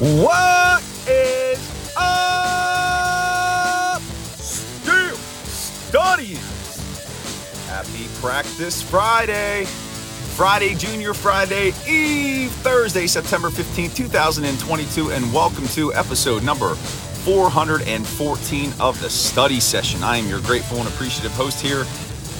What is up? Still. Happy Practice Friday. Friday, Junior Friday Eve, Thursday, September 15th, 2022, and welcome to episode number 414 of the study session. I am your grateful and appreciative host here,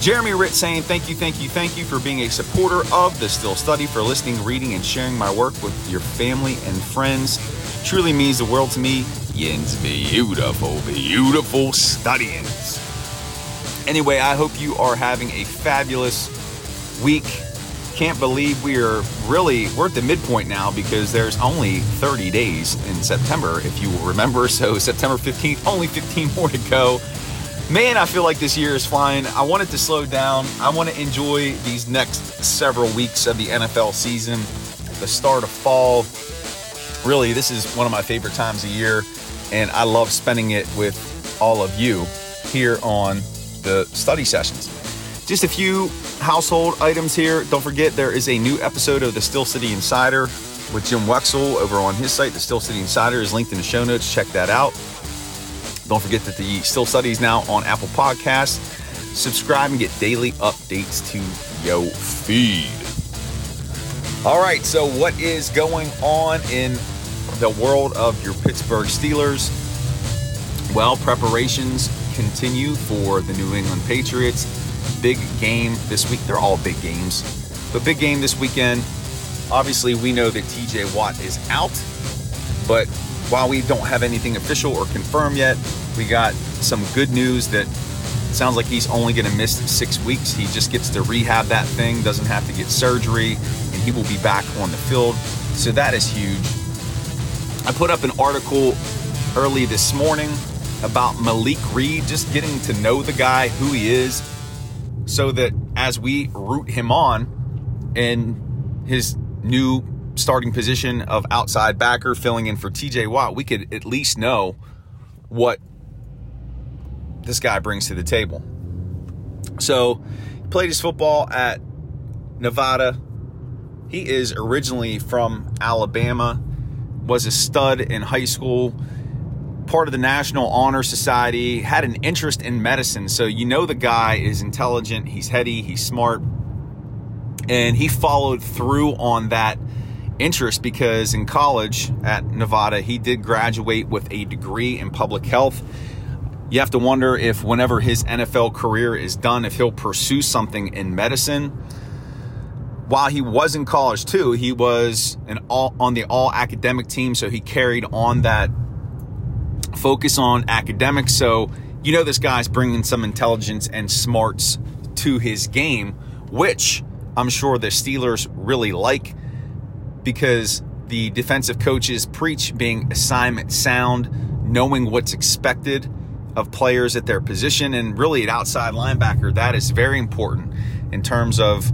Jeremy Hritz, saying thank you, thank you, thank you for being a supporter of the Steel Study, for listening, reading, and sharing my work with your family and friends. Truly means the world to me. Yins beautiful, beautiful studians. Anyway, I hope you are having a fabulous week. Can't believe we are really we're at the midpoint now because there's only 30 days in September, if you will remember. So September 15th, only 15 more to go. Man, I feel like this year is flying. I want it to slow down. I want to enjoy these next several weeks of the NFL season, the start of fall. Really, this is one of my favorite times of year, and I love spending it with all of you here on the study sessions. Just a few household items here. Don't forget, there is a new episode of the Steel City Insider with Jim Wexell over on his site. The Steel City Insider is linked in the show notes. Check that out. Don't forget that the Steel Study's now on Apple Podcasts. Subscribe and get daily updates to yo feed. All right, so what is going on in the world of your Pittsburgh Steelers? Well, preparations continue for the New England Patriots. Big game this week. They're all big games, but big game this weekend. Obviously, we know that TJ Watt is out, but while we don't have anything official or confirmed yet, we got some good news that sounds like he's only going to miss six weeks. He just gets to rehab that thing, doesn't have to get surgery, and he will be back on the field. So that is huge. I put up an article early this morning about Malik Reed, just getting to know the guy, who he is, so that as we root him on in his new starting position of outside backer filling in for TJ Watt, we could at least know what this guy brings to the table. So, he played his football at Nevada. He is originally from Alabama, was a stud in high school, part of the National Honor Society, had an interest in medicine. So, you know, the guy is intelligent, he's heady, he's smart, and he followed through on that interest because in college at Nevada, he did graduate with a degree in public health. You have to wonder if, whenever his NFL career is done, if he'll pursue something in medicine. While he was in college too, he was an all on the all academic team, so he carried on that focus on academics. So you know this guy's bringing some intelligence and smarts to his game, which I'm sure the Steelers really like because the defensive coaches preach being assignment sound, knowing what's expected of players at their position, and really at outside linebacker, that is very important in terms of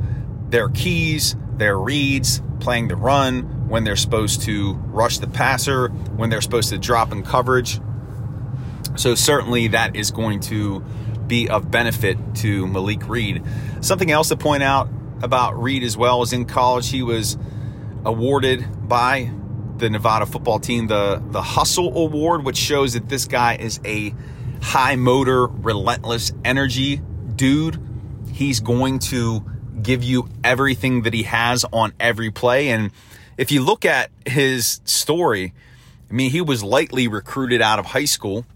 their keys, their reads, playing the run, when they're supposed to rush the passer, when they're supposed to drop in coverage. So, certainly, that is going to be of benefit to Malik Reed. Something else to point out about Reed as well is in college, he was awarded by the Nevada football team the, the Hustle Award, which shows that this guy is a high motor, relentless energy dude. He's going to give you everything that he has on every play. And if you look at his story, I mean, he was lightly recruited out of high school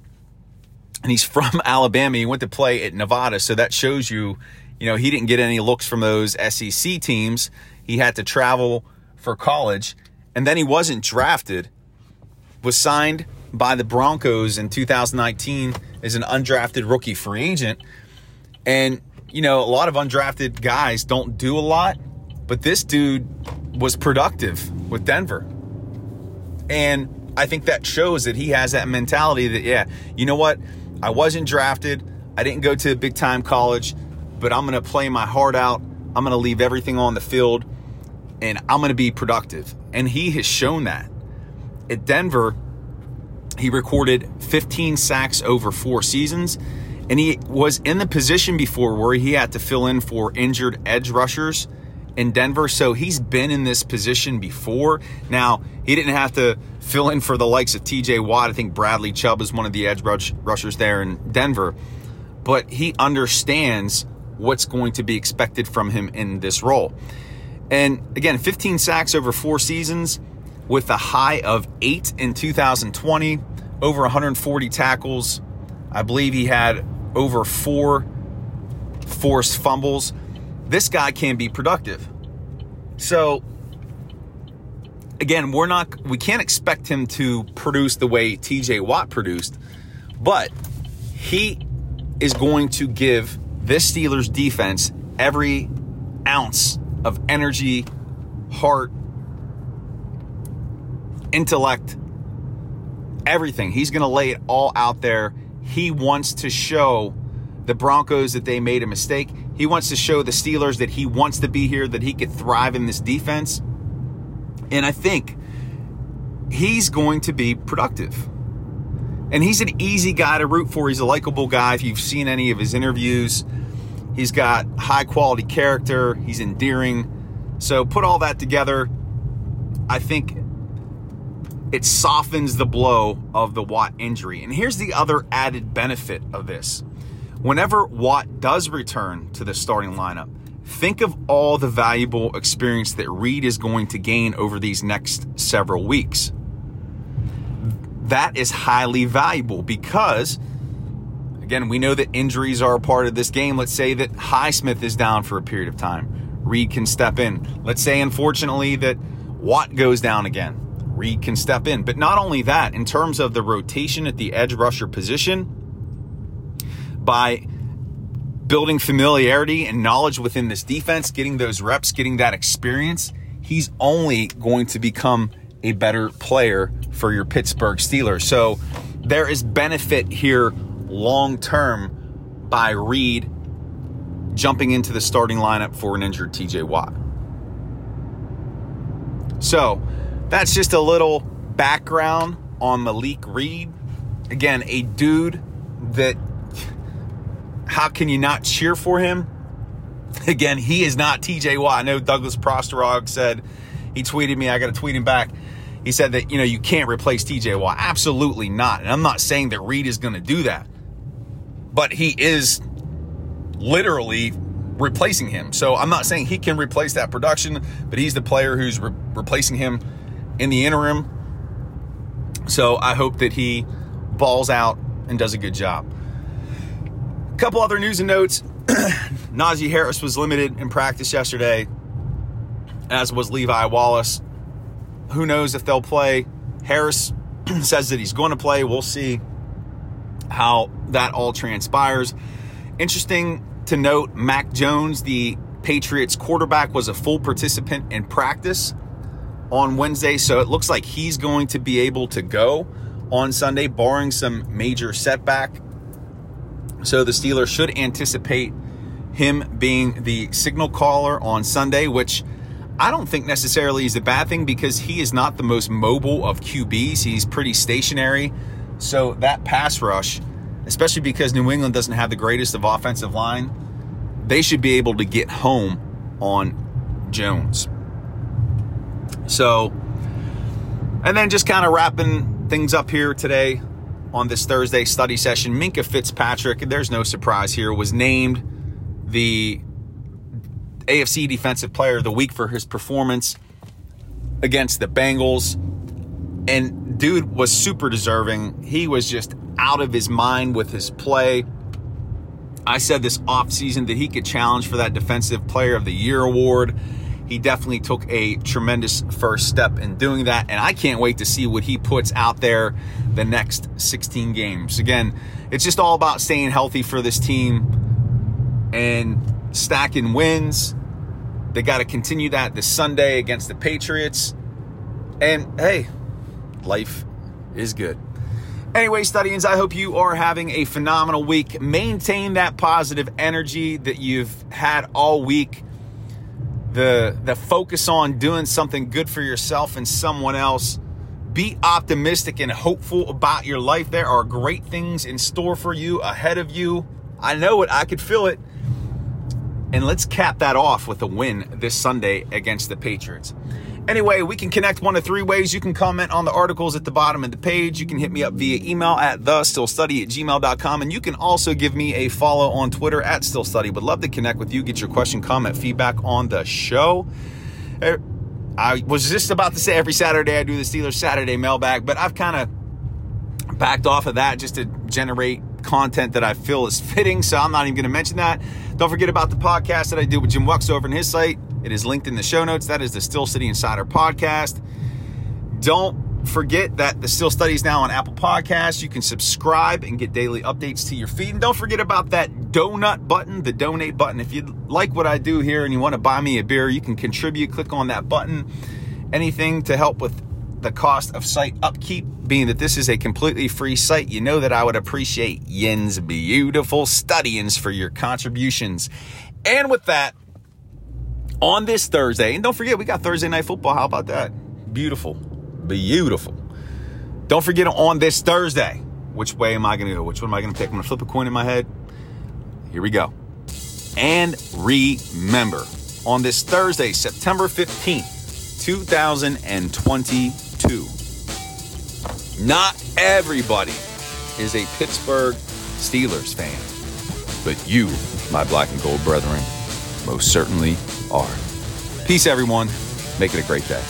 and he's from Alabama. He went to play at Nevada. So that shows you, you know, he didn't get any looks from those SEC teams. He had to travel for college. And then he wasn't drafted, was signed by the Broncos in 2019 as an undrafted rookie free agent. And, you know, a lot of undrafted guys don't do a lot, but this dude was productive with Denver. And I think that shows that he has that mentality that, yeah, you know what? I wasn't drafted. I didn't go to a big time college, but I'm going to play my heart out. I'm going to leave everything on the field and I'm going to be productive. And he has shown that. At Denver, he recorded 15 sacks over four seasons, and he was in the position before where he had to fill in for injured edge rushers in Denver. So he's been in this position before. Now, he didn't have to fill in for the likes of TJ Watt. I think Bradley Chubb is one of the edge rush, rushers there in Denver. But he understands what's going to be expected from him in this role. And again, 15 sacks over four seasons with a high of eight in 2020, over 140 tackles. I believe he had over four forced fumbles. This guy can be productive. So again, we're not we can't expect him to produce the way TJ Watt produced, but he is going to give this Steelers defense every ounce of energy, heart, intellect, everything. He's going to lay it all out there. He wants to show the Broncos that they made a mistake. He wants to show the Steelers that he wants to be here, that he could thrive in this defense. And I think he's going to be productive. And he's an easy guy to root for. He's a likable guy. If you've seen any of his interviews, he's got high quality character, he's endearing. So put all that together, I think it softens the blow of the Watt injury. And here's the other added benefit of this. Whenever Watt does return to the starting lineup, think of all the valuable experience that Reed is going to gain over these next several weeks. That is highly valuable because, again, we know that injuries are a part of this game. Let's say that Highsmith is down for a period of time. Reed can step in. Let's say, unfortunately, that Watt goes down again. Reed can step in. But not only that, in terms of the rotation at the edge rusher position, by building familiarity and knowledge within this defense, getting those reps, getting that experience, he's only going to become a better player for your Pittsburgh Steelers. So there is benefit here long term by Reed jumping into the starting lineup for an injured TJ Watt. So that's just a little background on Malik Reed. Again, a dude that how can you not cheer for him? Again, he is not TJ Watt. I know Douglas Prosterog said, he tweeted me, I got to tweet him back. He said that, you know, you can't replace TJ Watt. Absolutely not. And I'm not saying that Reed is going to do that, but he is literally replacing him. So I'm not saying he can replace that production, but he's the player who's re- replacing him in the interim. So I hope that he balls out and does a good job. A couple other news and notes. Najee Harris was limited in practice yesterday, as was Levi Wallace. Who knows if they'll play? Harris says that he's going to play. We'll see how that all transpires. Interesting to note, Mac Jones, the Patriots quarterback, was a full participant in practice on Wednesday, so it looks like he's going to be able to go on Sunday, barring some major setback. So the Steelers should anticipate him being the signal caller on Sunday, which I don't think necessarily is a bad thing because he is not the most mobile of QBs. He's pretty stationary. So that pass rush, especially because New England doesn't have the greatest of offensive line, they should be able to get home on Jones. So, and then just kind of wrapping things up here today on this Thursday study session, Minkah Fitzpatrick, there's no surprise here, was named the AFC Defensive Player of the Week for his performance against the Bengals. And dude was super deserving. He was just out of his mind with his play. I said this offseason that he could challenge for that Defensive Player of the Year award. He definitely took a tremendous first step in doing that. And I can't wait to see what he puts out there the next 16 games. Again, it's just all about staying healthy for this team and stacking wins. They got to continue that this Sunday against the Patriots. And hey, life is good. Anyway, studians, I hope you are having a phenomenal week. Maintain that positive energy that you've had all week the the focus on doing something good for yourself and someone else. Be optimistic and hopeful about your life. There are great things in store for you ahead of you. I know it. I could feel it. And let's cap that off with a win this Sunday against the Patriots. Anyway, we can connect one of three ways. You can comment on the articles at the bottom of the page. You can hit me up via email at the steelstudy at gmail.com. And you can also give me a follow on Twitter at steelstudy. Would love to connect with you, get your question, comment, feedback on the show. Eh, I was just about to say every Saturday I do the Steelers Saturday mailbag, but I've kind of backed off of that just to generate content that I feel is fitting. So I'm not even going to mention that. Don't forget about the podcast that I do with Jim Wux over on his site. It is linked in the show notes. That is the Steel City Insider podcast. Don't forget that the Steel Study is now on Apple Podcasts. You can subscribe and get daily updates to your feed. And don't forget about that donut button, the donate button. If you like what I do here and you want to buy me a beer, you can contribute. Click on that button. Anything to help with the cost of site upkeep, being that this is a completely free site, you know that I would appreciate Yin's beautiful studians for your contributions. And with that, on this Thursday, and don't forget, we got Thursday night football. How about that? Beautiful. Beautiful. Don't forget on this Thursday, which way am I going to go? Which one am I going to pick? I'm going to flip a coin in my head. Here we go. And remember, on this Thursday, September 15th, 2022, not everybody is a Pittsburgh Steelers fan, but you, my black and gold brethren, most certainly are. Peace, everyone. Make it a great day.